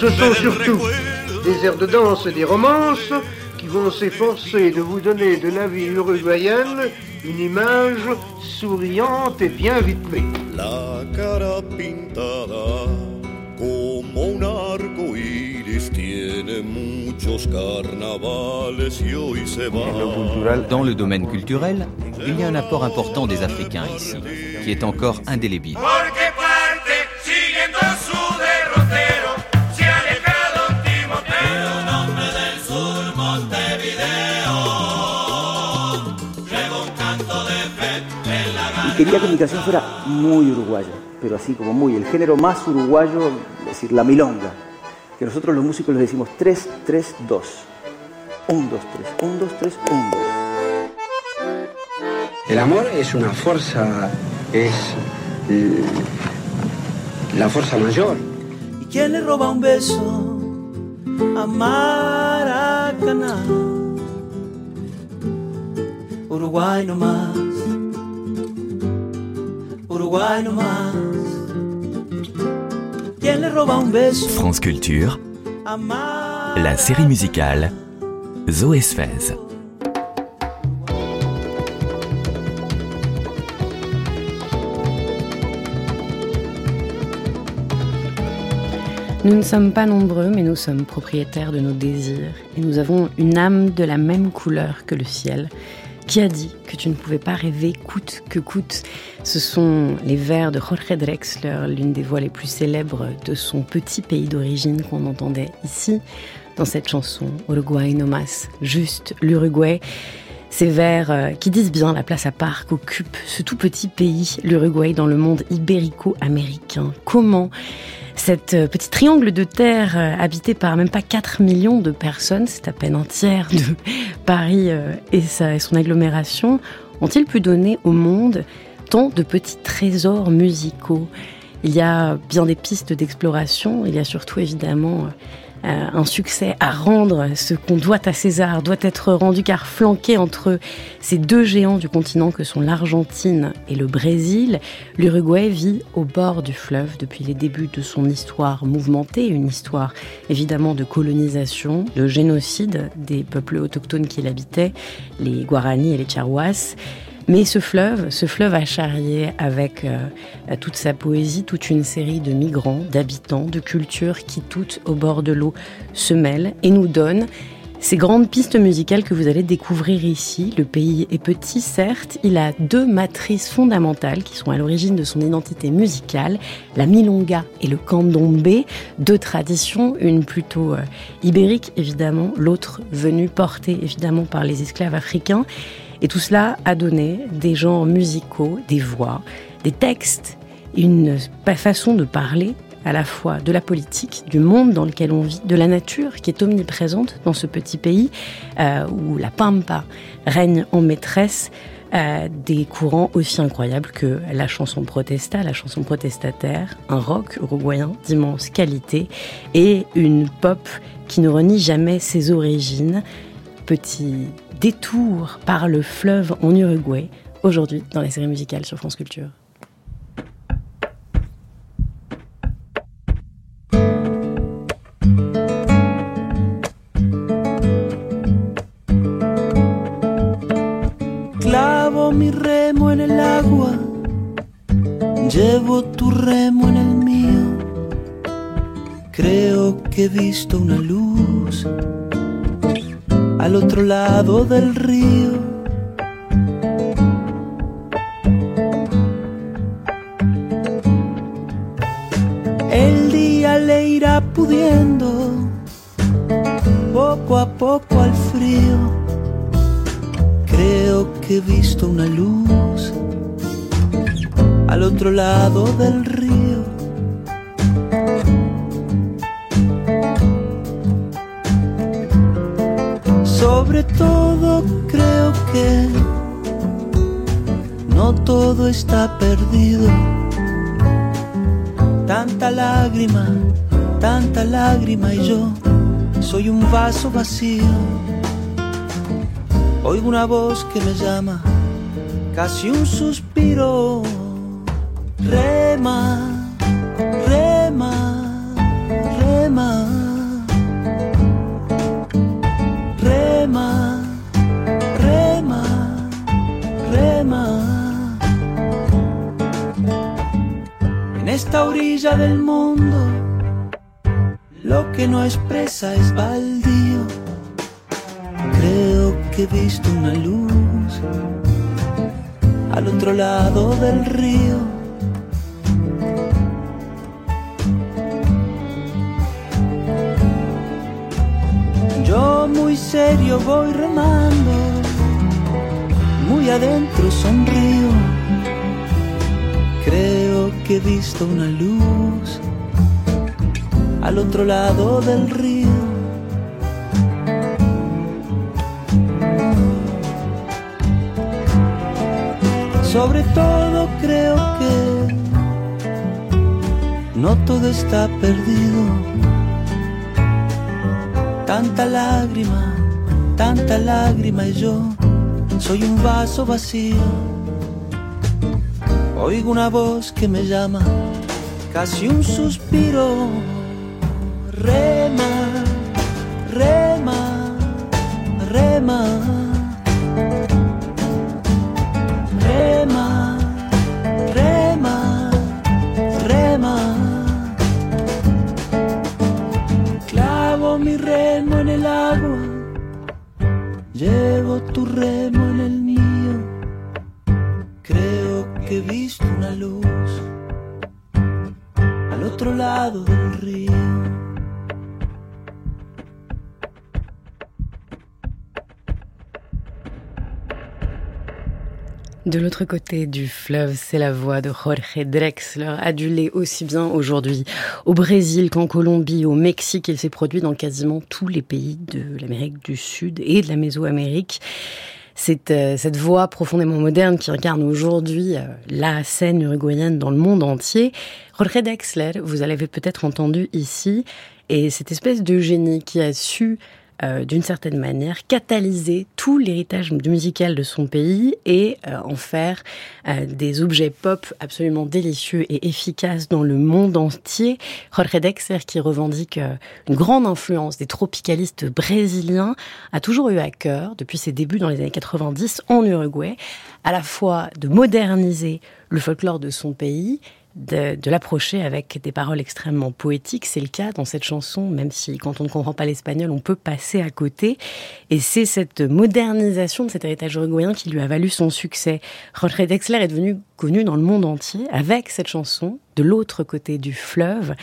Ce sont surtout des airs de danse et des romances qui vont s'efforcer de vous donner de la vie uruguayenne une image souriante et bien rythmée. La cara pintada como un arco iris tiene muchos carnavales y hoy se va. Dans le domaine culturel, il y a un apport important des Africains ici, qui est encore indélébile. Quería que mi canción fuera muy uruguaya, pero así como muy, el género más uruguayo, es decir, la milonga, que nosotros los músicos les decimos 3, 3, 2. 1, 2, 3, 1, 2, 3, 1, 2. El amor es una fuerza, es la fuerza mayor. ¿Y quién le roba un beso a Maracaná? Uruguay no más. France Culture, la série musicale Zoé Sfez. Nous ne sommes pas nombreux, mais nous sommes propriétaires de nos désirs et nous avons une âme de la même couleur que le ciel. Qui a dit que tu ne pouvais pas rêver coûte que coûte Ce sont les vers de Jorge Drexler, l'une des voix les plus célèbres de son petit pays d'origine qu'on entendait ici, dans cette chanson Uruguay no más, juste l'Uruguay. Ces vers euh, qui disent bien la place à part qu'occupe ce tout petit pays, l'Uruguay, dans le monde ibérico-américain. Comment cette euh, petit triangle de terre euh, habité par même pas 4 millions de personnes, c'est à peine un tiers de Paris euh, et, et son agglomération, ont-ils pu donner au monde tant de petits trésors musicaux? Il y a bien des pistes d'exploration, il y a surtout évidemment un succès à rendre. Ce qu'on doit à César doit être rendu car flanqué entre ces deux géants du continent que sont l'Argentine et le Brésil, l'Uruguay vit au bord du fleuve depuis les débuts de son histoire mouvementée, une histoire évidemment de colonisation, de génocide des peuples autochtones qui l'habitaient, les Guarani et les Charhuas. Mais ce fleuve, ce fleuve a charrié avec euh, toute sa poésie toute une série de migrants, d'habitants, de cultures qui toutes au bord de l'eau se mêlent et nous donnent ces grandes pistes musicales que vous allez découvrir ici. Le pays est petit, certes, il a deux matrices fondamentales qui sont à l'origine de son identité musicale, la milonga et le candombe, deux traditions, une plutôt euh, ibérique évidemment, l'autre venue portée évidemment par les esclaves africains. Et tout cela a donné des genres musicaux, des voix, des textes, une façon de parler à la fois de la politique, du monde dans lequel on vit, de la nature qui est omniprésente dans ce petit pays euh, où la pampa règne en maîtresse, euh, des courants aussi incroyables que la chanson protesta, la chanson protestataire, un rock uruguayen d'immense qualité et une pop qui ne renie jamais ses origines. Petit détour par le fleuve en Uruguay, aujourd'hui dans la série musicale sur France Culture. Clavo mi remo en el agua, llevo tu remo en el mío. Creo que visto una luz lado del río. que me llama, casi un suspiro. Rema, rema, rema. Rema, rema, rema. En esta orilla del mundo, lo que no expresa es baldío que he visto una luz al otro lado del río. Yo muy serio voy remando, muy adentro sonrío. Creo que he visto una luz al otro lado del río. Sobre todo creo que no todo está perdido. Tanta lágrima, tanta lágrima y yo soy un vaso vacío. Oigo una voz que me llama, casi un suspiro. Rema, rema, rema. De l'autre côté du fleuve, c'est la voix de Jorge Drexler, adulé aussi bien aujourd'hui au Brésil qu'en Colombie, au Mexique. Il s'est produit dans quasiment tous les pays de l'Amérique du Sud et de la Mésoamérique. C'est euh, cette voix profondément moderne qui incarne aujourd'hui euh, la scène uruguayenne dans le monde entier. Jorge Drexler, vous l'avez peut-être entendu ici, et cette espèce de génie qui a su euh, d'une certaine manière, catalyser tout l'héritage musical de son pays et euh, en faire euh, des objets pop absolument délicieux et efficaces dans le monde entier. Jorge Dexter, qui revendique une grande influence des tropicalistes brésiliens, a toujours eu à cœur, depuis ses débuts dans les années 90 en Uruguay, à la fois de moderniser le folklore de son pays de, l'approcher avec des paroles extrêmement poétiques. C'est le cas dans cette chanson, même si quand on ne comprend pas l'espagnol, on peut passer à côté. Et c'est cette modernisation de cet héritage uruguayen qui lui a valu son succès. Jorge Dexler est devenu connu dans le monde entier avec cette chanson de l'autre côté du fleuve,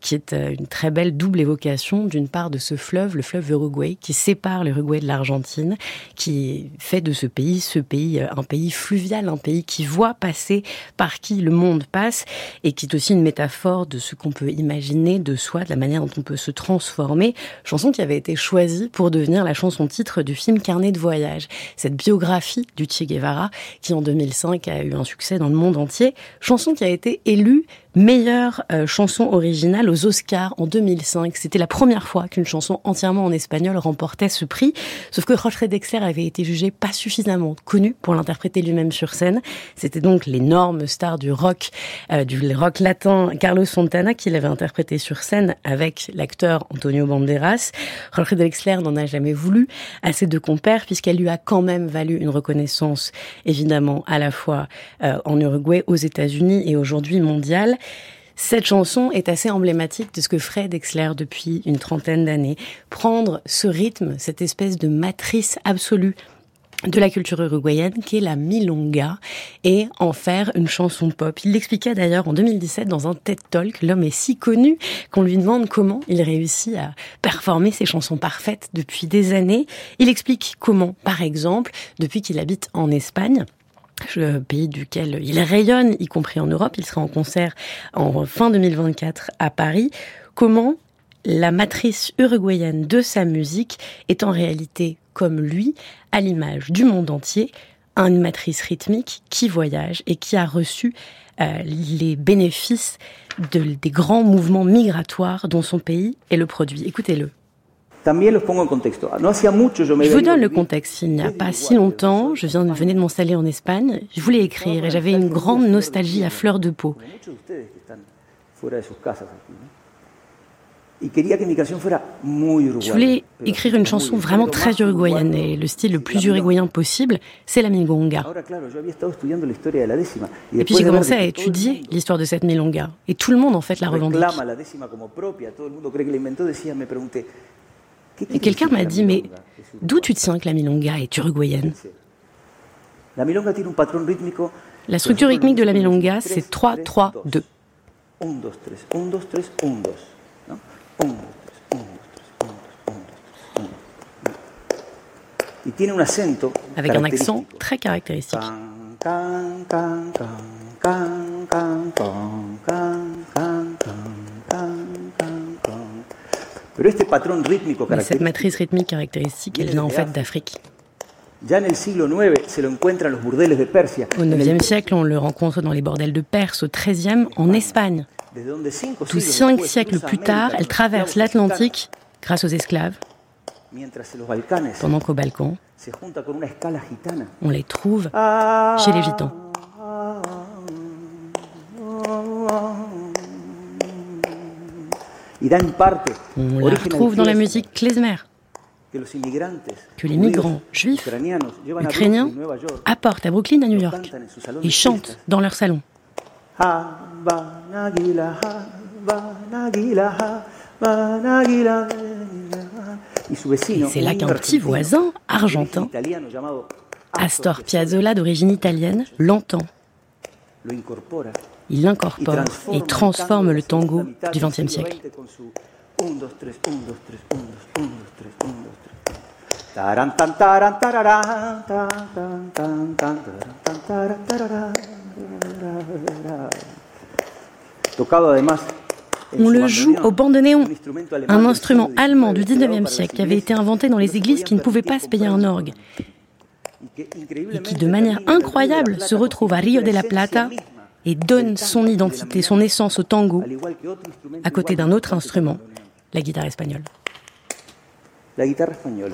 qui est euh, une très belle double évocation d'une part de ce fleuve, le fleuve Uruguay, qui sépare l'Uruguay de l'Argentine, qui fait de ce pays, ce pays, euh, un pays fluvial, un pays qui voit passer par qui le monde passe, et qui est aussi une métaphore de ce qu'on peut imaginer de soi, de la manière dont on peut se transformer. Chanson qui avait été choisie pour devenir la chanson titre du film Carnet de voyage. Cette biographie du Che Guevara, qui en 2005 a eu un succès dans le monde entier. Chanson qui a été élue meilleure euh, chanson originale aux Oscars en 2005. C'était la première fois qu'une chanson entièrement en espagnol remportait ce prix. Sauf que Jorge Dexter avait été jugé pas suffisamment connu pour l'interpréter lui-même sur scène. C'était donc l'énorme star du rock, euh, du rock latin Carlos Santana qui l'avait interprété sur scène avec l'acteur Antonio Banderas. Jorge Dexter n'en a jamais voulu à ses deux compères puisqu'elle lui a quand même valu une reconnaissance évidemment à la fois euh, en Uruguay, aux États-Unis et aujourd'hui mondiale. Cette chanson est assez emblématique de ce que ferait Dexler depuis une trentaine d'années. Prendre ce rythme, cette espèce de matrice absolue de la culture uruguayenne qui est la milonga et en faire une chanson pop. Il l'expliquait d'ailleurs en 2017 dans un TED Talk. L'homme est si connu qu'on lui demande comment il réussit à performer ses chansons parfaites depuis des années. Il explique comment, par exemple, depuis qu'il habite en Espagne, pays duquel il rayonne, y compris en Europe. Il sera en concert en fin 2024 à Paris. Comment la matrice uruguayenne de sa musique est en réalité, comme lui, à l'image du monde entier, une matrice rythmique qui voyage et qui a reçu euh, les bénéfices des grands mouvements migratoires dont son pays est le produit. Écoutez-le. Je vous donne le contexte. Il n'y a pas si longtemps, je viens, venais de m'installer en Espagne. Je voulais écrire et j'avais une grande nostalgie à fleur de peau. Je voulais écrire une chanson vraiment très uruguayenne et le style le plus uruguayen possible, c'est la milonga. Et puis j'ai commencé à étudier l'histoire de cette milonga et tout le monde en fait la revendique. Et quelqu'un m'a dit mais d'où tu tiens que la milonga est uruguayenne La structure rythmique de la milonga c'est 3-3-2. 1, 2, 3, 1, 2, 3, 1, 2. Avec un accent très caractéristique. Mais cette matrice rythmique caractéristique, elle vient en fait d'Afrique. Au IXe siècle, on le rencontre dans les bordels de Perse. Au XIIIe, en Espagne. Tous cinq siècles plus tard, elle traverse l'Atlantique grâce aux esclaves, pendant qu'au Balkan, on les trouve chez les gitans. On la retrouve dans la musique klezmer, que les migrants juifs ukrainiens apportent à Brooklyn, à New York, et chantent dans leurs salons. Et c'est là qu'un petit voisin argentin, Astor Piazzolla d'origine italienne, l'entend. Il l'incorpore et transforme le tango du XXe siècle. On le joue au bandoneon, un instrument allemand du 19e siècle qui avait été inventé dans les églises qui ne pouvaient pas se payer un orgue. Et qui, de manière incroyable, se retrouve à Rio de la Plata et donne son identité, son essence au tango, à côté d'un autre instrument, la guitare espagnole. La guitare espagnole.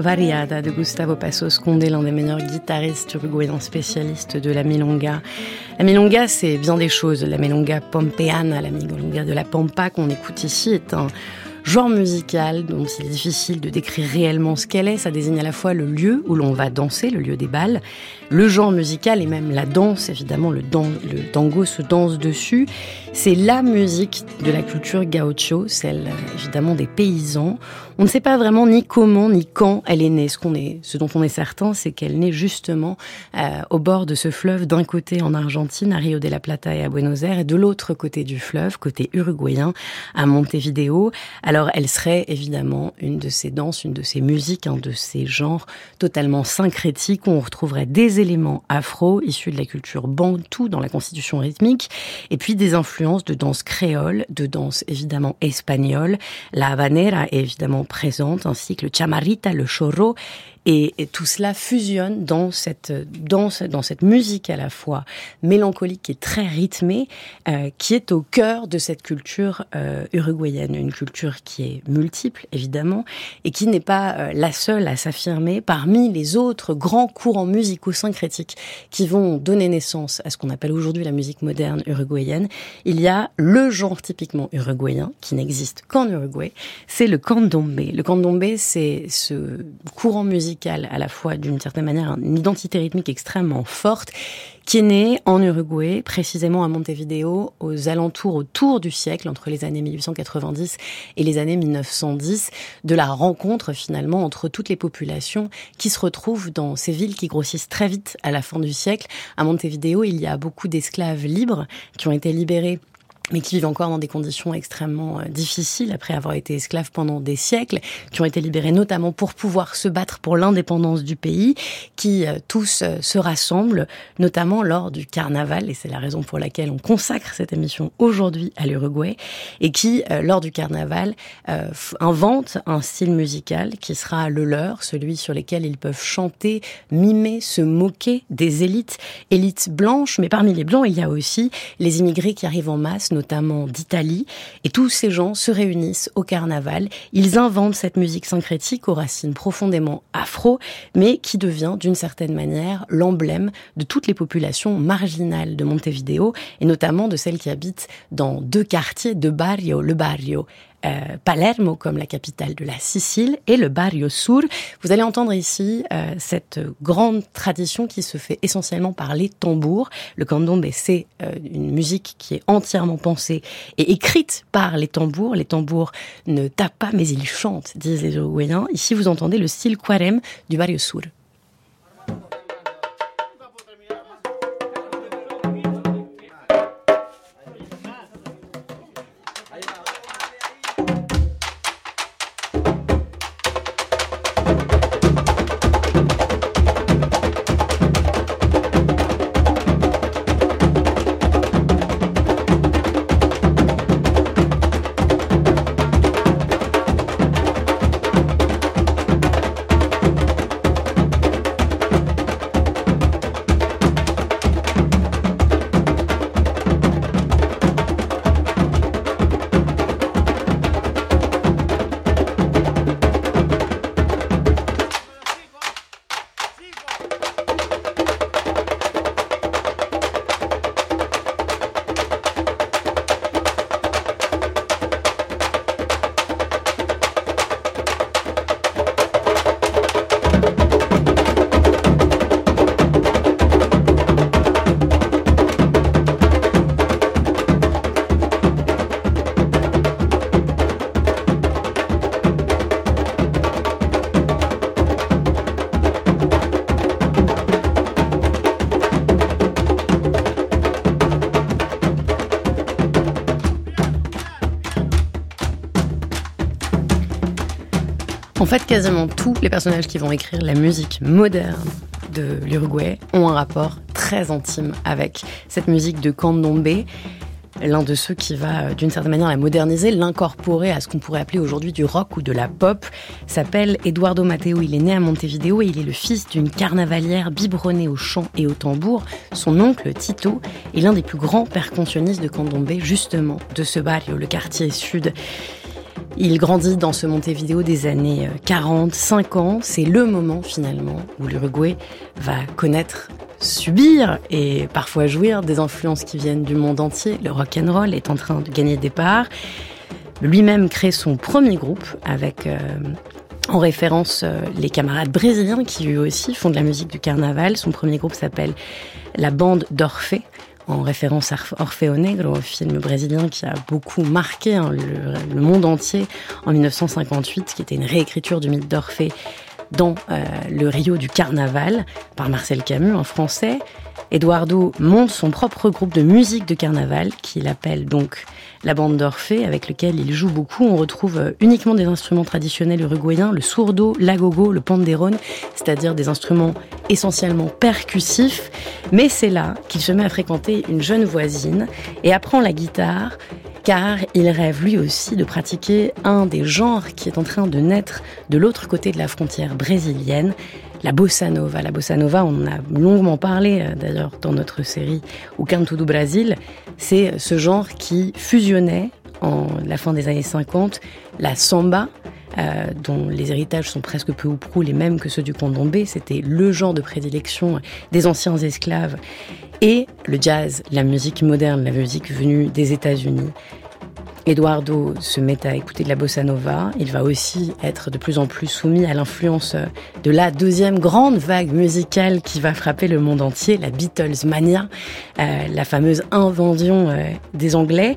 Variada de Gustavo Passos Condé, l'un des meilleurs guitaristes uruguayens spécialistes de la milonga. La milonga, c'est bien des choses. La milonga pompeana, la milonga de la pampa qu'on écoute ici est un genre musical dont il est difficile de décrire réellement ce qu'elle est. Ça désigne à la fois le lieu où l'on va danser, le lieu des balles, le genre musical et même la danse, évidemment, le, le tango se danse dessus. C'est la musique de la culture gaucho, celle évidemment des paysans. On ne sait pas vraiment ni comment ni quand elle est née. Ce, qu'on est, ce dont on est certain, c'est qu'elle naît justement euh, au bord de ce fleuve, d'un côté en Argentine, à Rio de la Plata et à Buenos Aires, et de l'autre côté du fleuve, côté uruguayen, à Montevideo. Alors elle serait évidemment une de ces danses, une de ces musiques, un de ces genres totalement syncrétiques où on retrouverait des éléments afro issus de la culture bantou dans la constitution rythmique, et puis des influences de danse créole, de danse évidemment espagnole. La habanera est évidemment présente, ainsi que le chamarita, le chorro et, tout cela fusionne dans cette dans cette musique à la fois mélancolique et très rythmée, euh, qui est au cœur de cette culture euh, uruguayenne, une culture qui est multiple évidemment et qui n'est pas euh, la seule à s'affirmer parmi les autres grands courants musico-syncrétiques qui vont donner naissance à ce qu'on appelle aujourd'hui la musique moderne uruguayenne. Il y a le genre typiquement uruguayen qui n'existe qu'en Uruguay, c'est le candombe. Le candombe, c'est ce courant musical à la fois d'une certaine manière une identité rythmique extrêmement forte qui est né en Uruguay, précisément à Montevideo, aux alentours, autour du siècle, entre les années 1890 et les années 1910, de la rencontre finalement entre toutes les populations qui se retrouvent dans ces villes qui grossissent très vite à la fin du siècle. À Montevideo, il y a beaucoup d'esclaves libres qui ont été libérés mais qui vivent encore dans des conditions extrêmement euh, difficiles après avoir été esclaves pendant des siècles, qui ont été libérés notamment pour pouvoir se battre pour l'indépendance du pays, qui euh, tous euh, se rassemblent, notamment lors du carnaval, et c'est la raison pour laquelle on consacre cette émission aujourd'hui à l'Uruguay, et qui, lors du carnaval, inventent un style musical qui sera le leur, celui sur lequel ils peuvent chanter, mimer, se moquer des élites, élites blanches, mais parmi les blancs, il y a aussi les immigrés qui arrivent en masse, notamment d'Italie, et tous ces gens se réunissent au carnaval. Ils inventent cette musique syncrétique aux racines profondément afro, mais qui devient d'une certaine manière l'emblème de toutes les populations marginales de Montevideo, et notamment de celles qui habitent dans deux quartiers de barrio, le barrio euh, Palermo comme la capitale de la Sicile et le Barrio Sur. Vous allez entendre ici euh, cette grande tradition qui se fait essentiellement par les tambours. Le candombe, c'est euh, une musique qui est entièrement pensée et écrite par les tambours. Les tambours ne tapent pas, mais ils chantent, disent les Uruguayens. Ici, vous entendez le style quarem du Barrio Sur. Les personnages qui vont écrire la musique moderne de l'Uruguay ont un rapport très intime avec cette musique de candombe l'un de ceux qui va euh, d'une certaine manière la moderniser, l'incorporer à ce qu'on pourrait appeler aujourd'hui du rock ou de la pop, s'appelle Eduardo Matteo. Il est né à Montevideo et il est le fils d'une carnavalière biberonnée au chant et au tambour. Son oncle Tito est l'un des plus grands percussionnistes de Candomblé, justement, de ce barrio, le quartier sud. Il grandit dans ce Montevideo des années 40, euh, 50. C'est le moment finalement où l'Uruguay va connaître subir et parfois jouir des influences qui viennent du monde entier. Le rock and roll est en train de gagner des parts. Lui-même crée son premier groupe avec euh, en référence euh, les camarades brésiliens qui eux aussi font de la musique du carnaval. Son premier groupe s'appelle la bande d'Orphée en référence à Orfeo Negro, film brésilien qui a beaucoup marqué hein, le, monde entier en 1958, qui était une réécriture du mythe d'Orphée dans euh, le Rio du Carnaval par Marcel Camus en français. Eduardo monte son propre groupe de musique de carnaval qu'il appelle donc la bande d'Orphée avec lequel il joue beaucoup. On retrouve euh, uniquement des instruments traditionnels uruguayens, le sourdo, l'agogo, le panderone, c'est-à-dire des instruments essentiellement percussifs. Mais c'est là qu'il se met à fréquenter une jeune voisine et apprend la guitare car il rêve lui aussi de pratiquer un des genres qui est en train de naître de l'autre côté de la frontière brésilienne, la bossa nova. La bossa nova, on en a longuement parlé euh, d'ailleurs dans notre série O Canto do Brasil, c'est ce genre qui fusionnait en la fin des années 50 la samba, euh, dont les héritages sont presque peu ou prou les mêmes que ceux du candomblé. C'était le genre de prédilection des anciens esclaves et le jazz, la musique moderne, la musique venue des États-Unis. Eduardo se met à écouter de la bossa nova. Il va aussi être de plus en plus soumis à l'influence de la deuxième grande vague musicale qui va frapper le monde entier, la Beatles mania, euh, la fameuse invention euh, des Anglais.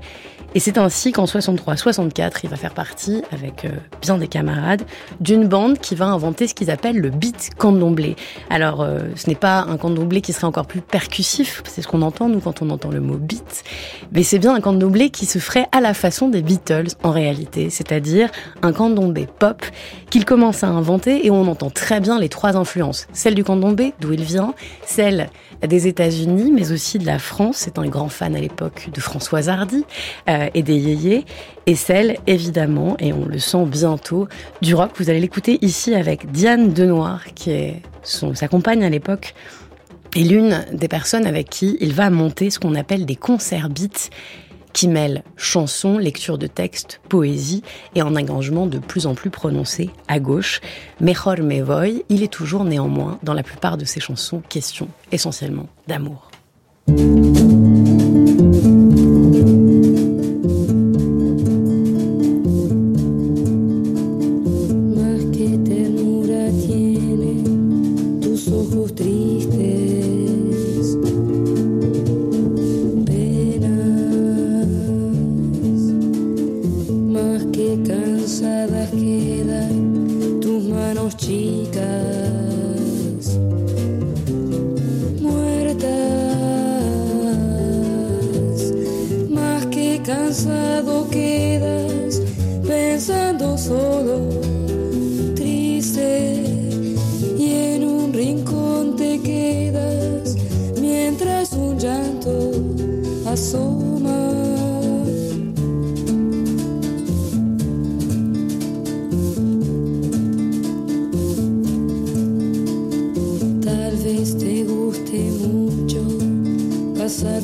Et c'est ainsi qu'en 63-64, il va faire partie, avec euh, bien des camarades, d'une bande qui va inventer ce qu'ils appellent le beat candomblé. Alors, euh, ce n'est pas un candomblé qui serait encore plus percussif, c'est ce qu'on entend, nous, quand on entend le mot beat, mais c'est bien un candomblé qui se ferait à la façon des Beatles, en réalité, c'est-à-dire un candomblé pop qu'il commence à inventer et on entend très bien les trois influences. Celle du candomblé, d'où il vient, celle des États-Unis, mais aussi de la France. C'est un grand fan à l'époque de Françoise Hardy euh, et des yéyés. Et celle, évidemment, et on le sent bientôt, du rock. Vous allez l'écouter ici avec Diane Denoir, qui est son, sa compagne à l'époque et l'une des personnes avec qui il va monter ce qu'on appelle des concerts beats qui mêle chansons, lecture de textes, poésie et un engagement de plus en plus prononcé à gauche. Mejor me voy, il est toujours néanmoins dans la plupart de ses chansons question essentiellement d'amour.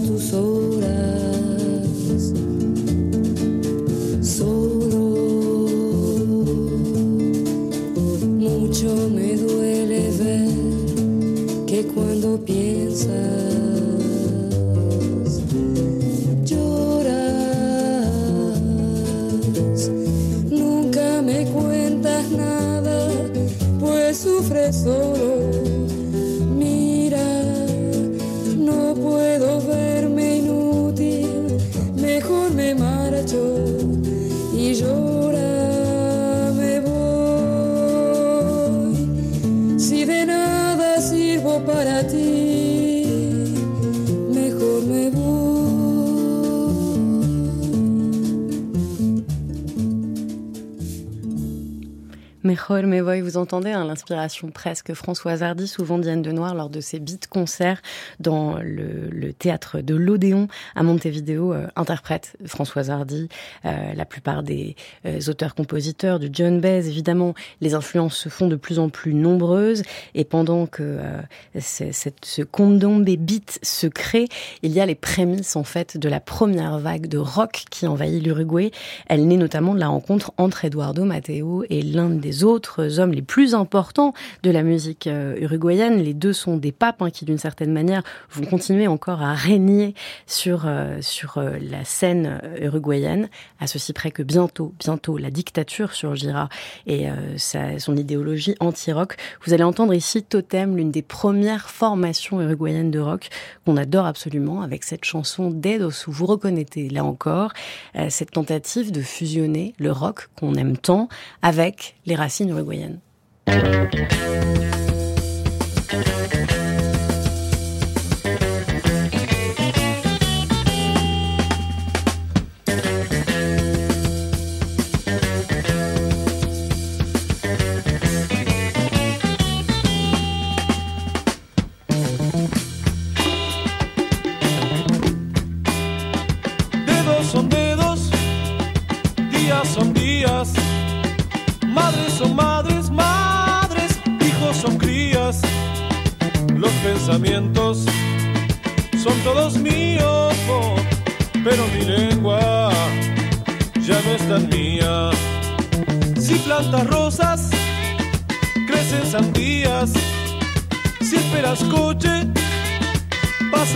tus horas. Mejor me vous entendez hein, l'inspiration presque Françoise Hardy, souvent Diane de Noir, lors de ses beats concerts dans le, théâtre de l'Odéon à Montevideo, euh, interprète Françoise Hardy, euh, la plupart des euh, auteurs-compositeurs, du John Baez, évidemment, les influences se font de plus en plus nombreuses, et pendant que ce condombe beat se crée, il y a les prémices en fait de la première vague de rock qui envahit l'Uruguay. Elle naît notamment de la rencontre entre Eduardo Mateo et l'un des autres hommes les plus importants de la musique euh, uruguayenne. Les deux sont des papes hein, qui, d'une certaine manière, vont continuer encore à régner sur euh, sur euh, la scène uruguayenne, à ceci près que bientôt, bientôt, la dictature surgira et sa, son idéologie anti-rock. Vous allez entendre ici Totem, l'une des premières formations uruguayennes de rock qu'on adore absolument, avec cette chanson Dedos où vous reconnaissez là encore cette tentative de fusionner le rock qu'on aime tant avec les racines uruguayennes.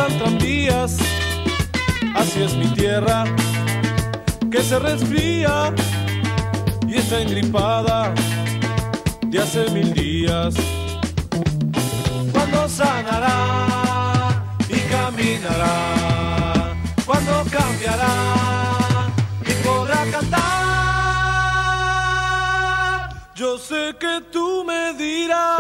Pasan tranvías. Así es mi tierra, que se resfría y está engripada de hace mil días sanará y caminará, cuando cambiará y podrá cantar. Yo sé que tú me dirás,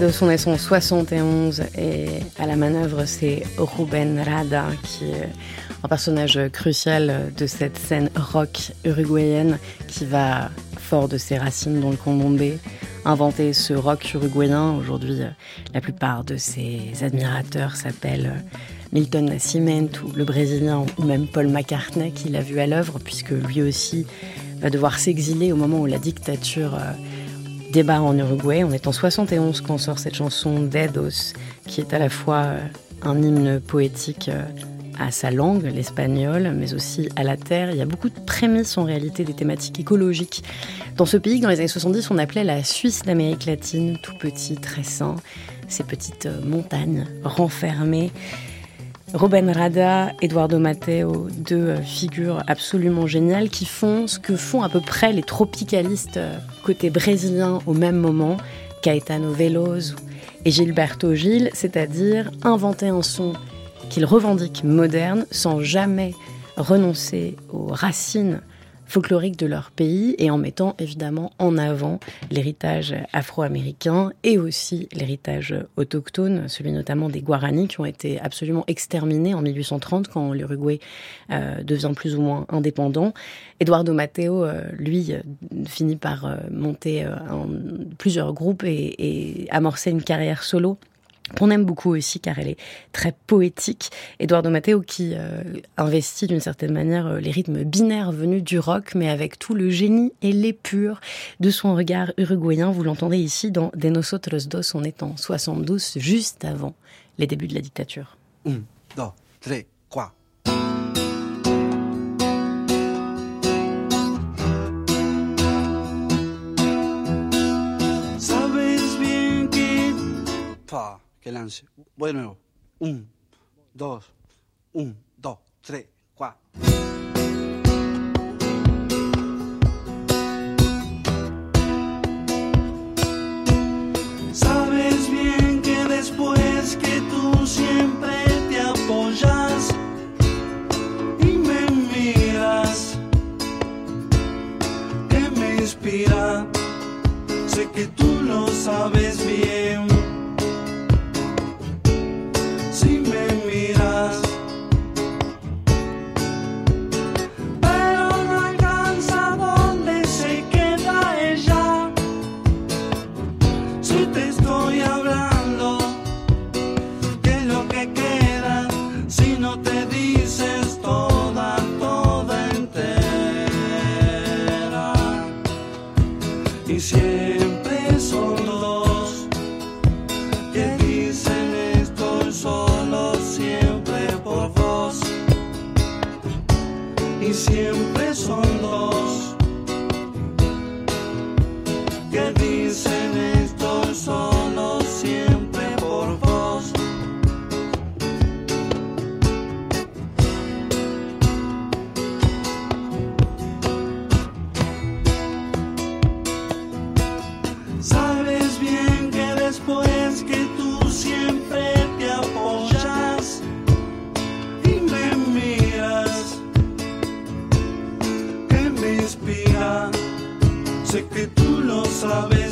De son naissance 71 et à la manœuvre, c'est Ruben Rada qui est un personnage crucial de cette scène rock uruguayenne qui va, fort de ses racines dans le candomblé, inventer ce rock uruguayen. Aujourd'hui, la plupart de ses admirateurs s'appellent Milton Nascimento ou le Brésilien ou même Paul McCartney qui l'a vu à l'œuvre puisque lui aussi va devoir s'exiler au moment où la dictature débat en Uruguay. On est en 71 quand sort cette chanson Dedos, qui est à la fois euh, un hymne poétique euh, à sa langue, l'espagnol, mais aussi à la terre. Il y a beaucoup de prémices en réalité des thématiques écologiques. Dans ce pays dans les années 70, on appelait la Suisse d'Amérique latine, tout petit, très sain, ces petites euh, montagnes renfermées. Robin Rada, Eduardo Mateo, deux euh, figures absolument géniales qui font ce que font à peu près les tropicalistes euh, côté brésilien au même moment, Caetano Veloso et Gilberto Gil, c'est-à-dire inventer un son qu'ils revendiquent moderne sans jamais renoncer aux racines folklorique de leur pays et en mettant évidemment en avant l'héritage afro-américain et aussi l'héritage autochtone, celui notamment des Guaranis qui ont été absolument exterminés en 1830 quand l'Uruguay euh, devient plus ou moins indépendant. Eduardo Mateo, euh, lui, euh, finit par monter plusieurs groupes et, et amorcer une carrière solo qu'on aime beaucoup aussi car elle est très poétique. Eduardo Matteo qui euh, investit d'une certaine manière euh, les rythmes binaires venus du rock, mais avec tout le génie et l'épure de son regard uruguayen. Vous l'entendez ici dans De Nosotros Dos, on est en 72, juste avant les débuts de la dictature. Un, deux, trois, quatre. que lance. Voy de nuevo. Un, dos, un, dos, tres, cuatro. Sabes bien que después que tú siempre te apoyas y me miras, que me inspira, sé que tú lo sabes bien. sé que tú lo sabes.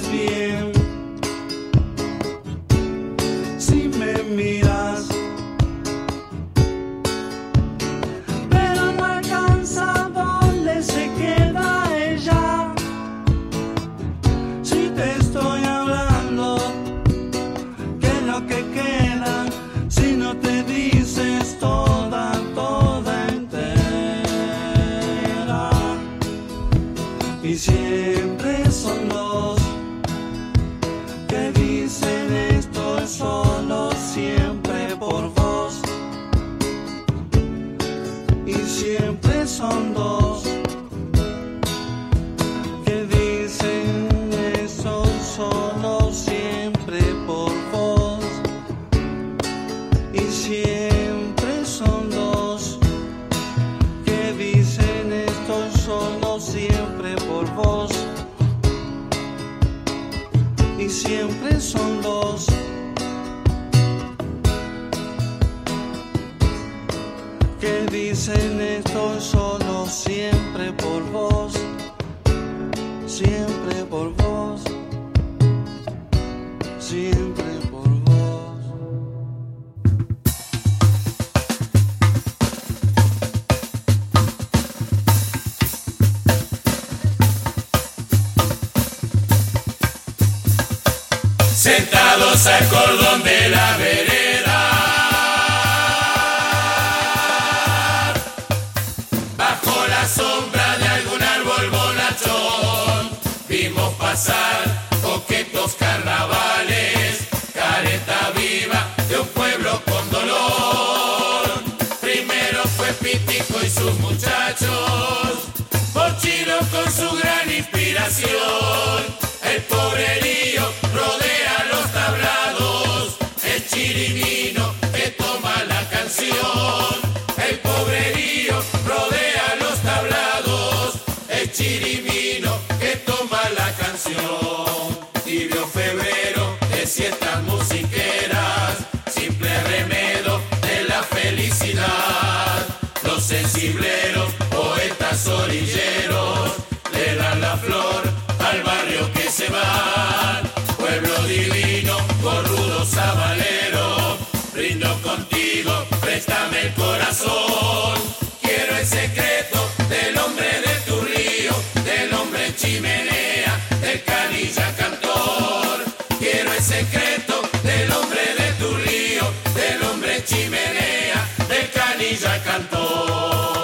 Pueblo divino, corrudo sabalero, brindo contigo, préstame el corazón. Quiero el secreto del hombre de tu río, del hombre chimenea, del canilla cantor. Quiero el secreto del hombre de tu río, del hombre chimenea, del canilla cantor.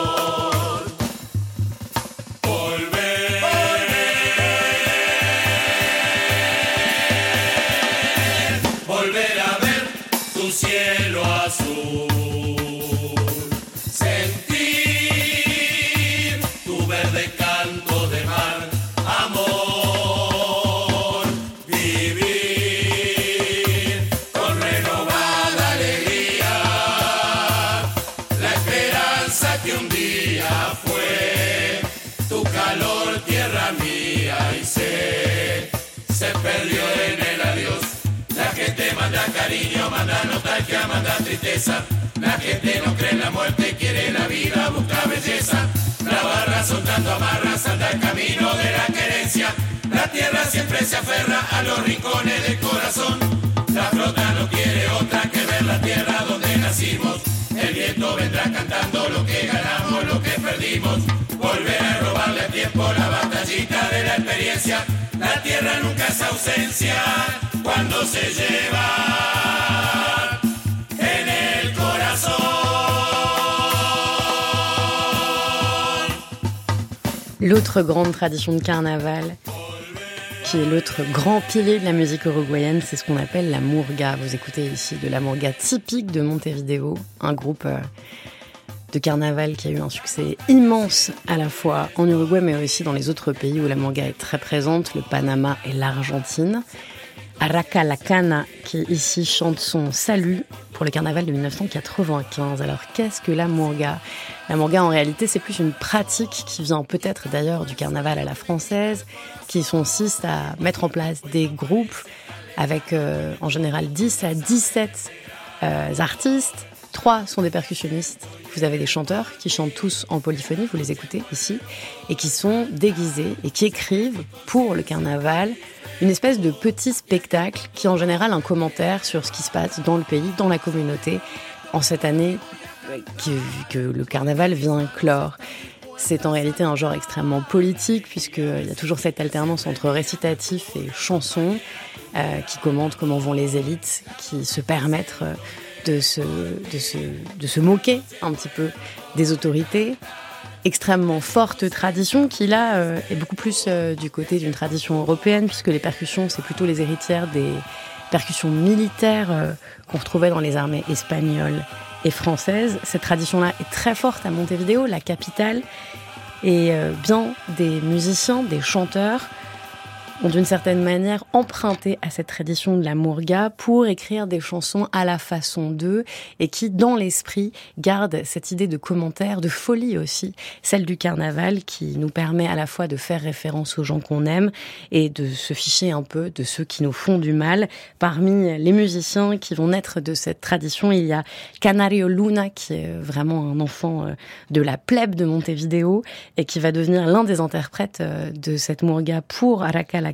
Tierra siempre se aferra a los rincones del corazón. La flota no quiere otra que ver la tierra donde nacimos. El viento vendrá cantando lo que ganamos, lo que perdimos. Volver a robarle tiempo la batallita de la experiencia. La tierra nunca es ausencia cuando se lleva en el corazón. L'autre grande tradition de carnaval, qui est l'autre grand pilier de la musique uruguayenne, c'est ce qu'on appelle la murga. Vous écoutez ici de la murga typique de Montevideo, un groupe euh, de carnaval qui a eu un succès immense à la fois en Uruguay mais aussi dans les autres pays où la murga est très présente, le Panama et l'Argentine. Araca la Cana qui ici chante son salut pour le carnaval de 1995. Alors qu'est-ce que la murga La murga en réalité c'est plus une pratique qui vient peut-être d'ailleurs du carnaval à la française, qui consiste à mettre en place des groupes avec euh, en général 10 à 17 euh, artistes. Trois sont des percussionnistes. Vous avez des chanteurs qui chantent tous en polyphonie, vous les écoutez ici, et qui sont déguisés et qui écrivent pour le carnaval une espèce de petit spectacle qui en général un commentaire sur ce qui se passe dans le pays, dans la communauté, en cette année que, le carnaval vient clore. C'est en réalité un genre extrêmement politique puisqu'il y a toujours cette alternance entre récitatif et chansons euh, qui commentent comment vont les élites, qui se permettent euh, de se moquer un petit peu des autorités. Extrêmement forte tradition qui là euh, est beaucoup plus euh, du côté d'une tradition européenne puisque les percussions c'est plutôt les héritières des percussions militaires euh, qu'on retrouvait dans les armées espagnoles et françaises. Cette tradition-là est très forte à Montevideo, la capitale, et bien des musiciens, des chanteurs d'une certaine manière emprunté à cette tradition de la murga pour écrire des chansons à la façon d'eux et qui, dans l'esprit, gardent cette idée de commentaire, de folie aussi, celle du carnaval qui nous permet à la fois de faire référence aux gens qu'on aime et de se ficher un peu de ceux qui nous font du mal. Parmi les musiciens qui vont naître de cette tradition, il y a Canario Luna qui est vraiment un enfant euh, de la plèbe de Montevideo et qui va devenir l'un des interprètes euh, de cette murga pour Aracala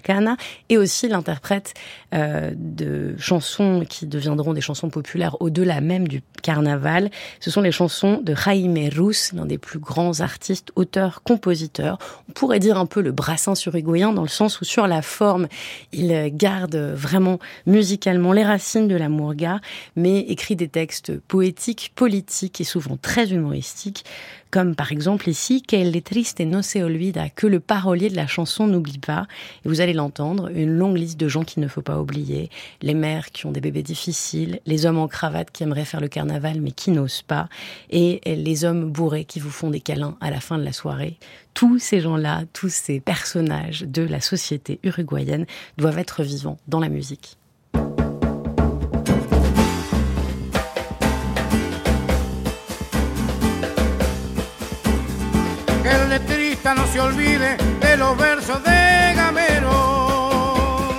Et aussi l'interprète euh, de chansons qui deviendront des chansons populaires au-delà même du carnaval. Ce sont les chansons de Jaime Rus, l'un des plus grands artistes, auteurs, compositeurs. On pourrait dire un peu le brassin uruguayen dans le sens où sur la forme, il garde vraiment musicalement les racines de la murga, mais écrit des textes poétiques, politiques et souvent très humoristiques comme par exemple ici Que le triste no se olvida, que le parolier de la chanson n'oublie pas. Et vous allez l'entendre, une longue liste de gens qu'il ne faut pas oublier, les mères qui ont des bébés difficiles, les hommes en cravate qui aimeraient faire le carnaval mais qui n'osent pas, et les hommes bourrés qui vous font des câlins à la fin de la soirée. Tous ces gens-là, tous ces personnages de la société uruguayenne doivent être vivants dans la musique. Se olvide de los versos de Gamero,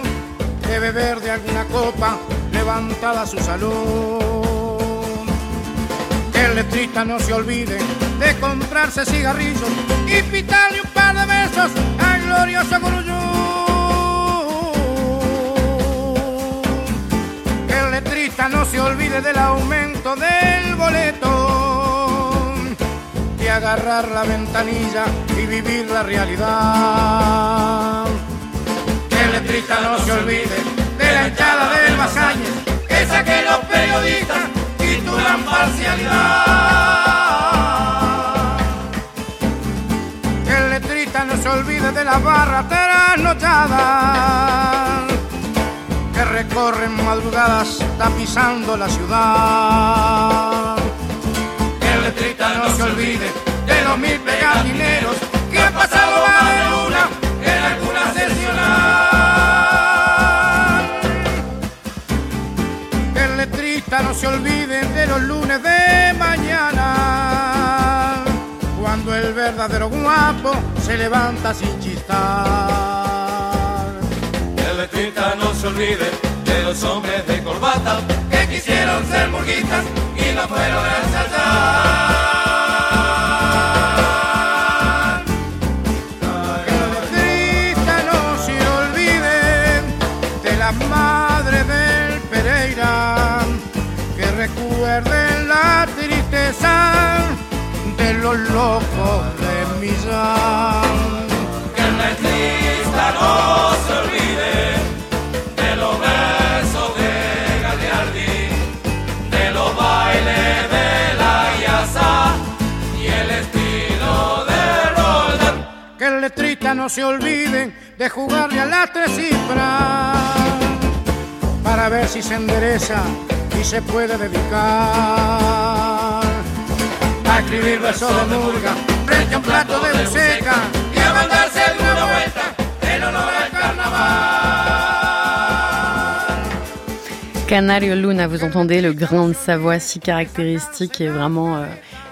de beber de alguna copa levantada su salud. Que el letrista no se olvide de comprarse cigarrillos y pitarle un par de besos al glorioso Guruyú. Que el letrista no se olvide del aumento del boleto agarrar la ventanilla y vivir la realidad. Que el letrista no se olvide de la echada del Masañez, esa que los periodistas titulan parcialidad. Que el letrista no se olvide de las barras trasnochadas que recorren madrugadas tapizando la ciudad letrita no se olvide de los mil pegatineros que han pasado más de luna en alguna. Que el letrista no se olvide de los lunes de mañana, cuando el verdadero guapo se levanta sin chistar. Que el letrista no se olvide de los hombres de corbata que quisieron ser burguistas y no fueron a ensayar. De los locos de Millán. Que el letrista no se olvide de los versos de Galeardi, de los bailes de la Yasa y el estilo de Roldán. Que el letrista no se olviden de jugarle a las tres cifras para ver si se endereza y se puede dedicar a escribir versos de murga frente a un plato de buceca y a mandarse una vuelta en honor al carnaval. Canario Luna, vous entendez le grain de sa voix si caractéristique et vraiment euh,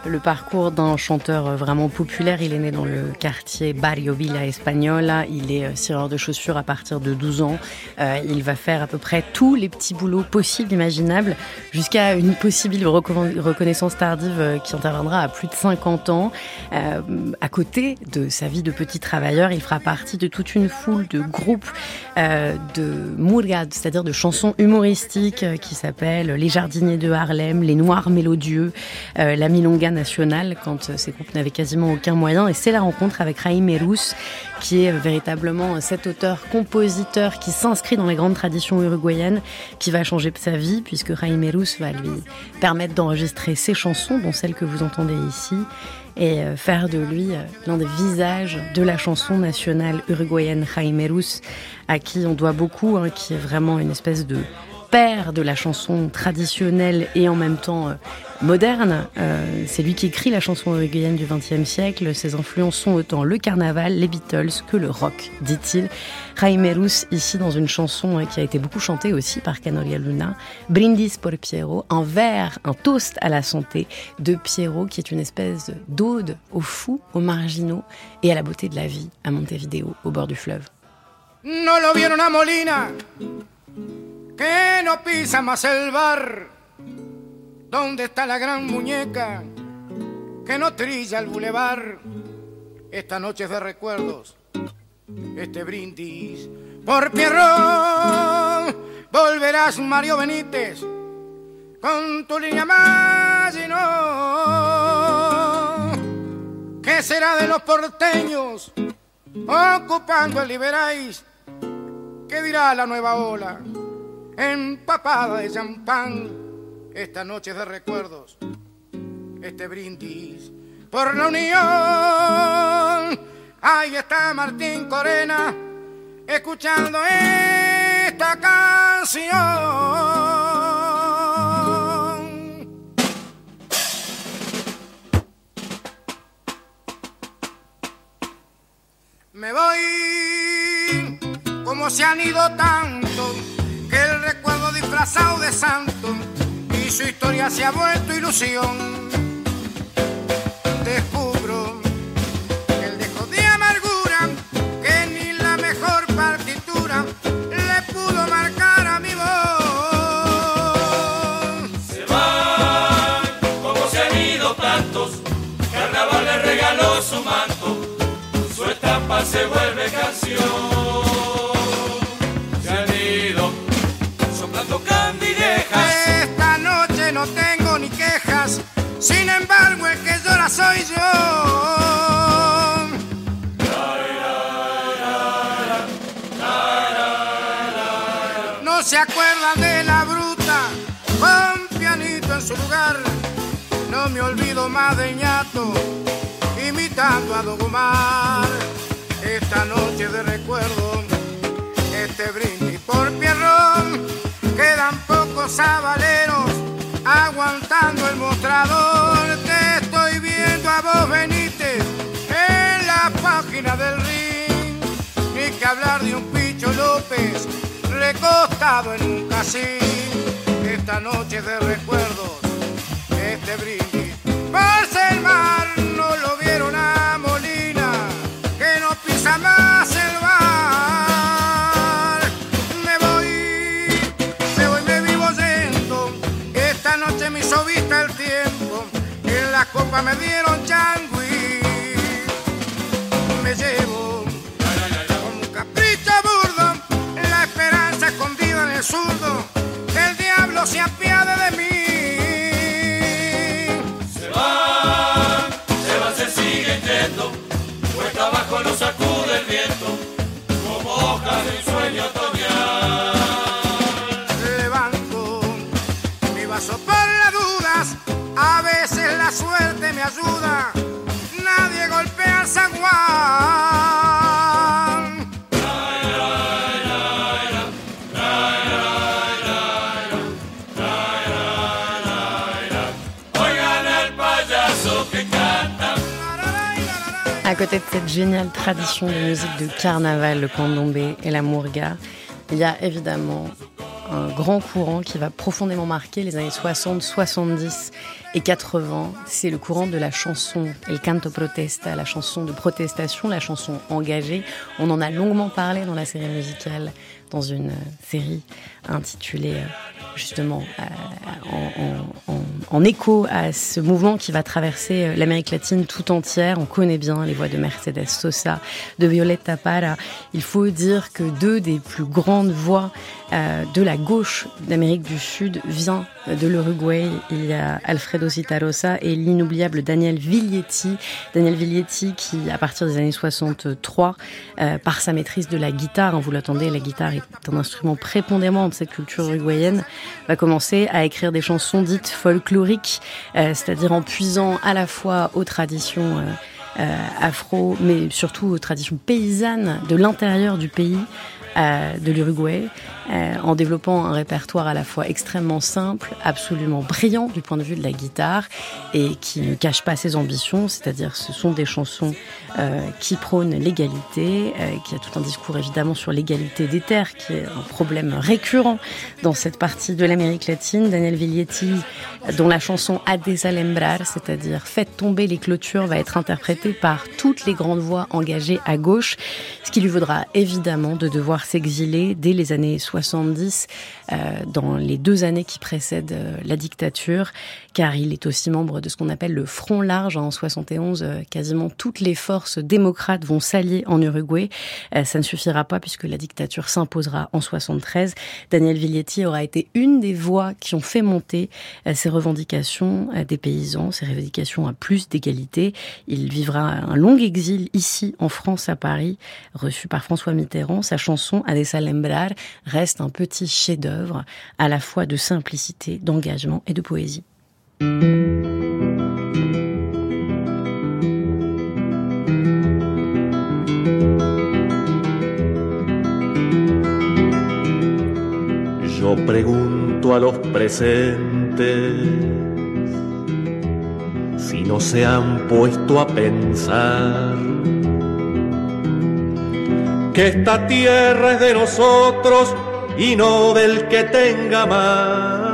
le parcours d'un chanteur euh, vraiment populaire. Il est né dans le quartier Barrio Villa Española. Il est euh, cireur de chaussures à partir de 12 ans. Euh, il va faire à peu près tous les petits boulots possibles, imaginables, jusqu'à une possible recon- reconnaissance tardive euh, qui interviendra à plus de 50 ans. Euh, à côté de sa vie de petit travailleur, il fera partie de toute une foule de groupes euh, de murgad, c'est-à-dire de chansons humoristiques euh, qui s'appellent Les Jardiniers de Harlem, Les Noirs Mélodieux, euh, La Milonga Quand euh, ces groupes n'avaient quasiment aucun moyen. Et c'est la rencontre avec Raïm Erous, qui est euh, véritablement euh, cet auteur-compositeur qui s'inscrit dans les grandes traditions uruguayennes, qui va changer sa vie, puisque Raïm Erous va lui permettre d'enregistrer ses chansons, dont celle que vous entendez ici et faire de lui l'un des visages de la chanson nationale uruguayenne Jaime Rus, à qui on doit beaucoup, hein, qui est vraiment une espèce de père de la chanson traditionnelle et en même temps euh, moderne. Euh, c'est lui qui écrit la chanson uruguayenne du XXe siècle. Ses influences sont autant le carnaval, les Beatles que le rock, dit-il. Jaime Rus, ici dans une chanson euh, qui a été beaucoup chantée aussi par Canoria Luna, Brindis por Piero, un verre, un toast à la santé de Piero, qui est une espèce d'ode aux fous, aux marginaux et à la beauté de la vie à Montevideo, au bord du fleuve. Lo Molina, que no pisa más el bar. ¿Dónde está la gran muñeca que no trilla el bulevar? Esta noche es de recuerdos, este brindis por Pierrón. Volverás Mario Benítez con tu línea más y no. ¿Qué será de los porteños ocupando el Liberáis? ¿Qué dirá la nueva ola? Empapada de champán, esta noche de recuerdos, este brindis por la unión. Ahí está Martín Corena escuchando esta canción. Me voy como se han ido tanto que el recuerdo disfrazado de santo y su historia se ha vuelto ilusión. Descubro el dejo de amargura que ni la mejor partitura le pudo marcar a mi voz. Se van como se han ido tantos, carnaval le regaló su manto se vuelve canción. Sin embargo el que llora soy yo. No se acuerdan de la bruta, con pianito en su lugar. No me olvido más de ñato, imitando a Dogomar esta noche de recuerdo, este brindis por Pierrón, quedan pocos sabaleros aguantando el mostrador. Te estoy viendo a vos, Benítez, en la página del ring, ni que hablar de un Picho López recostado en un casín. Esta noche de recuerdos, este brindis por el mar, Me dieron changui. Me llevo con un capricho burdo. La esperanza escondida en el zurdo. El diablo se apiade de mí. Côté de cette géniale tradition de musique de carnaval, le candombe et la murga, il y a évidemment un grand courant qui va profondément marquer les années 60, 70 et 80. C'est le courant de la chanson, el canto protesta, la chanson de protestation, la chanson engagée. On en a longuement parlé dans la série musicale, dans une série intitulée euh, justement euh, en, écho à ce mouvement qui va traverser euh, l'Amérique latine tout entière. On connaît bien les voix de Mercedes Sosa, de Violeta Parra. Il faut dire que deux des plus grandes voix euh, de la gauche d'Amérique du Sud vient de l'Uruguay. Il y a Alfredo Citarrosa et l'inoubliable Daniel Viglietti. Daniel Viglietti qui, à partir des années 63, euh, par sa maîtrise de la guitare, hein, vous l'attendez, la guitare est un instrument prépondérant de cette culture uruguayenne, va commencer à écrire des chansons dites folkloriques, euh, c'est-à-dire en puisant à la fois aux traditions euh, afro, mais surtout aux traditions paysannes de l'intérieur du pays de l'Uruguay, euh, en développant un répertoire à la fois extrêmement simple, absolument brillant du point de vue de la guitare, et qui ne cache pas ses ambitions, c'est-à-dire ce sont des chansons euh, qui prônent l'égalité, euh, qui a tout un discours évidemment sur l'égalité des terres, qui est un problème récurrent dans cette partie de l'Amérique latine. Daniel Viglietti, dont la chanson A desalembrar, c'est-à-dire Faites tomber les clôtures, va être interprétée par toutes les grandes voix engagées à gauche, ce qui lui vaudra évidemment de devoir s'exiler dès les années 70, euh, dans les deux années qui précèdent euh, la dictature, car il est aussi membre de ce qu'on appelle le Front Large. En 71, euh, quasiment toutes les forces démocrates vont s'allier en Uruguay. Ça ne suffira pas puisque la dictature s'imposera en 73. Daniel Viglietti aura été une des voix qui ont fait monter ces revendications des paysans, ces revendications à plus d'égalité. Il vivra un long exil ici en France, à Paris, reçu par François Mitterrand. Sa chanson A desalembrar reste un petit chef-d'œuvre à la fois de simplicité, d'engagement et de poésie. Yo pregunto a los presentes si no se han puesto a pensar que esta tierra es de nosotros y no del que tenga más.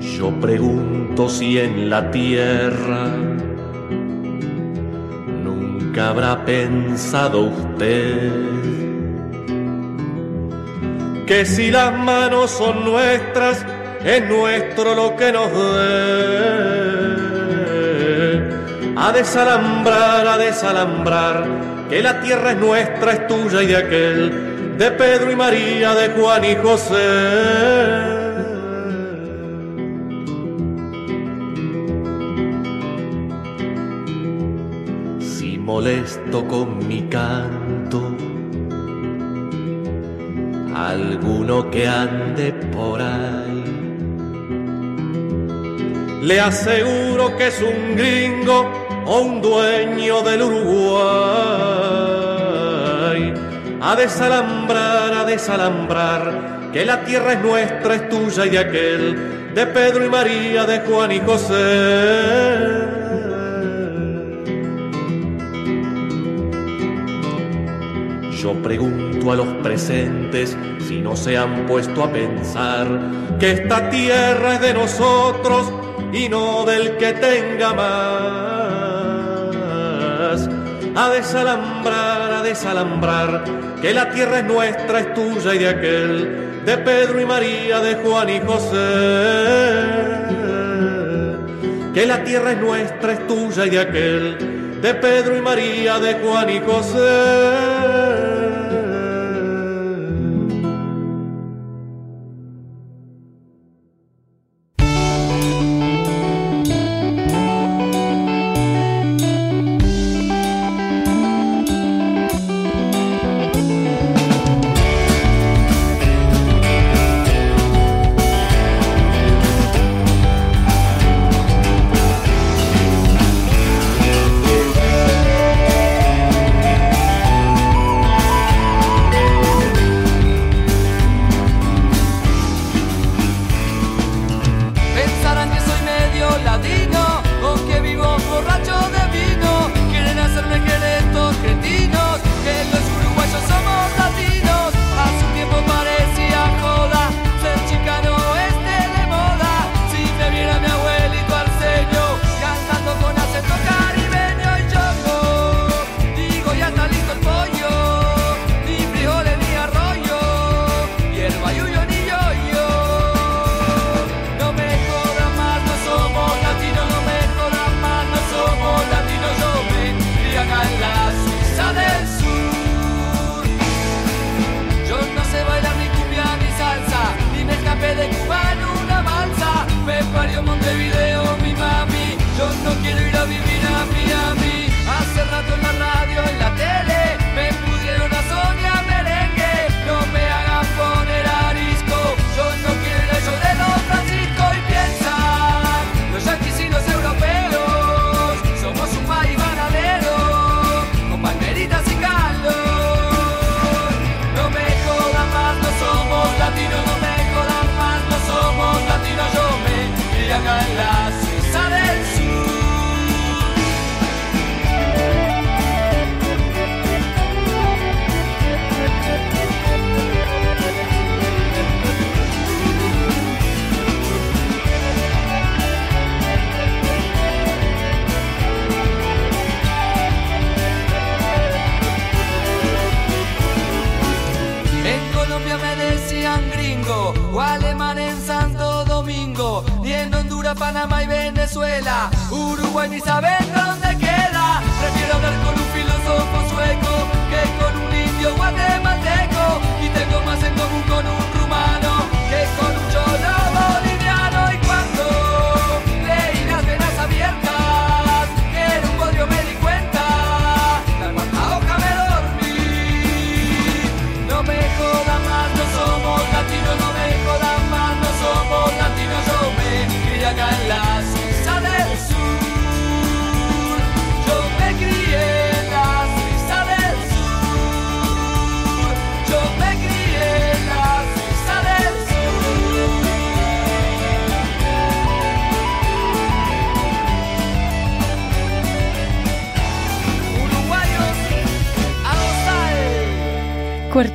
Yo pregunto si en la tierra nunca habrá pensado usted que si las manos son nuestras, es nuestro lo que nos dé a desalambrar, a desalambrar, que la tierra es nuestra, es tuya y de aquel, de Pedro y María, de Juan y José. Si molesto con mi canto, alguno que ande por ahí. Le aseguro que es un gringo o un dueño del Uruguay. A desalambrar, a desalambrar, que la tierra es nuestra, es tuya y de aquel, de Pedro y María, de Juan y José. Yo pregunto a los presentes si no se han puesto a pensar que esta tierra es de nosotros y no del que tenga más a desalambrar, a desalambrar, que la tierra es nuestra, es tuya y de aquel, de Pedro y María, de Juan y José. Que la tierra es nuestra, es tuya y de aquel, de Pedro y María, de Juan y José.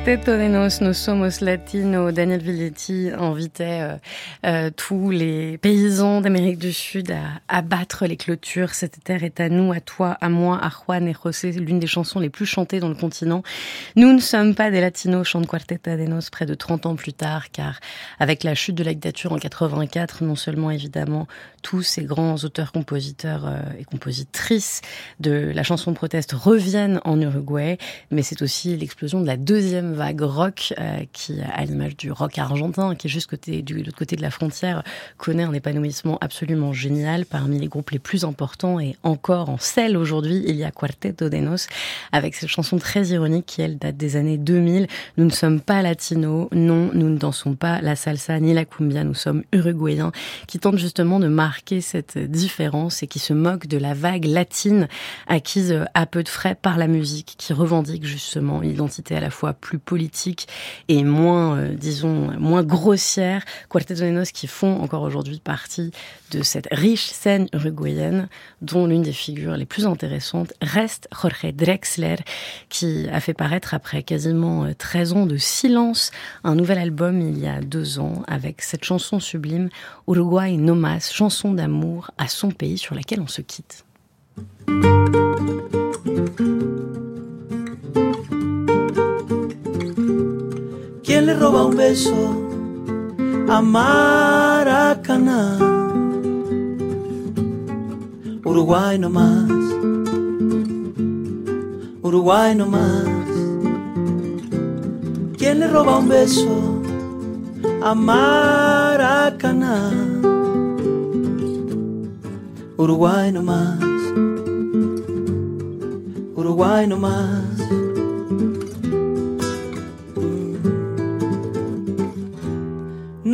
Quarteto de nos, nos somos latino. Daniel Villetti invitait euh, euh, tous les paysans d'Amérique du Sud à abattre les clôtures. Cette terre est à nous, à toi, à moi, à Juan et José, l'une des chansons les plus chantées dans le continent. Nous ne sommes pas des latinos, chante Quarteto de nos près de 30 ans plus tard, car avec la chute de la dictature en 84, non seulement évidemment tous ces grands auteurs, compositeurs euh, et compositrices de la chanson de proteste reviennent en Uruguay, mais c'est aussi l'explosion de la deuxième deuxième vague rock euh, qui, à l'image du rock argentin, qui est juste côté, du l'autre côté de la frontière, connaît un épanouissement absolument génial parmi les groupes les plus importants et encore en selle aujourd'hui. Il y a Quarteto de Nos avec cette chanson très ironique qui, elle, date des années 2000. Nous ne sommes pas latinos, non, nous ne dansons pas la salsa ni la cumbia, nous sommes uruguayens qui tentent justement de marquer cette différence et qui se moquent de la vague latine acquise à peu de frais par la musique, qui revendique justement l'identité à la fois plus politique et moins, euh, disons, moins grossière. Quarteto de qui font encore aujourd'hui partie de cette riche scène uruguayenne, dont l'une des figures les plus intéressantes reste Jorge Drexler, qui a fait paraître après quasiment 13 euh, ans de silence un nouvel album il y a deux ans avec cette chanson sublime Uruguay no más, chanson d'amour à son pays sur laquelle on se quitte. Le roba un beso a Maracaná? Uruguay no más, Uruguay no más. ¿Quién le roba un beso a Maracaná? Uruguay no más, Uruguay no más.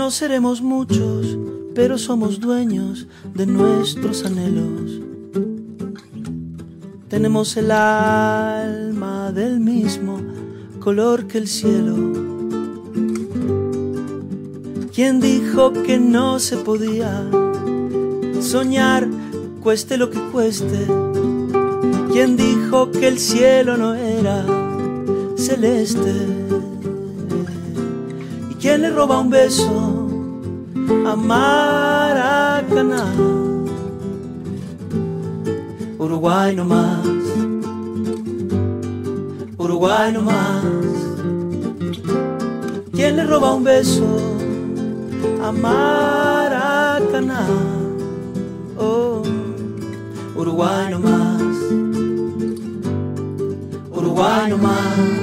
No seremos muchos, pero somos dueños de nuestros anhelos. Tenemos el alma del mismo color que el cielo. ¿Quién dijo que no se podía soñar, cueste lo que cueste? ¿Quién dijo que el cielo no era celeste? ¿Quién le roba un beso a? Uruguay no más, Uruguay no más. ¿Quién le roba un beso a Maracaná? Oh, Uruguay no más, Uruguay no más.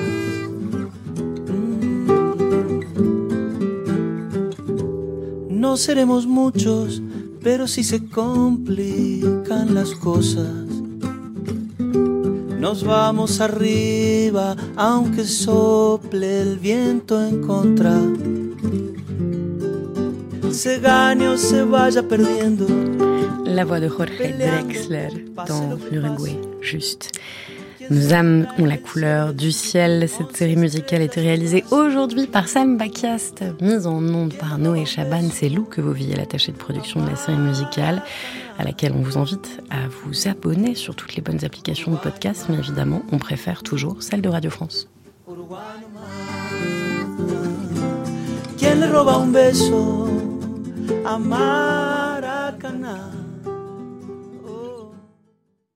No seremos muchos, pero si se complican las cosas, nos vamos arriba, aunque sople el viento en contra. Se gane o se vaya perdiendo. La voix de Jorge Drexler dans l'Uruguay, juste. Nos âmes ont la couleur du ciel. Cette série musicale été réalisée aujourd'hui par Sam Bakiast, mise en onde par Noé Chaban. C'est Lou que vous voyez l'attaché de production de la série musicale, à laquelle on vous invite à vous abonner sur toutes les bonnes applications de podcast, mais évidemment, on préfère toujours celle de Radio France.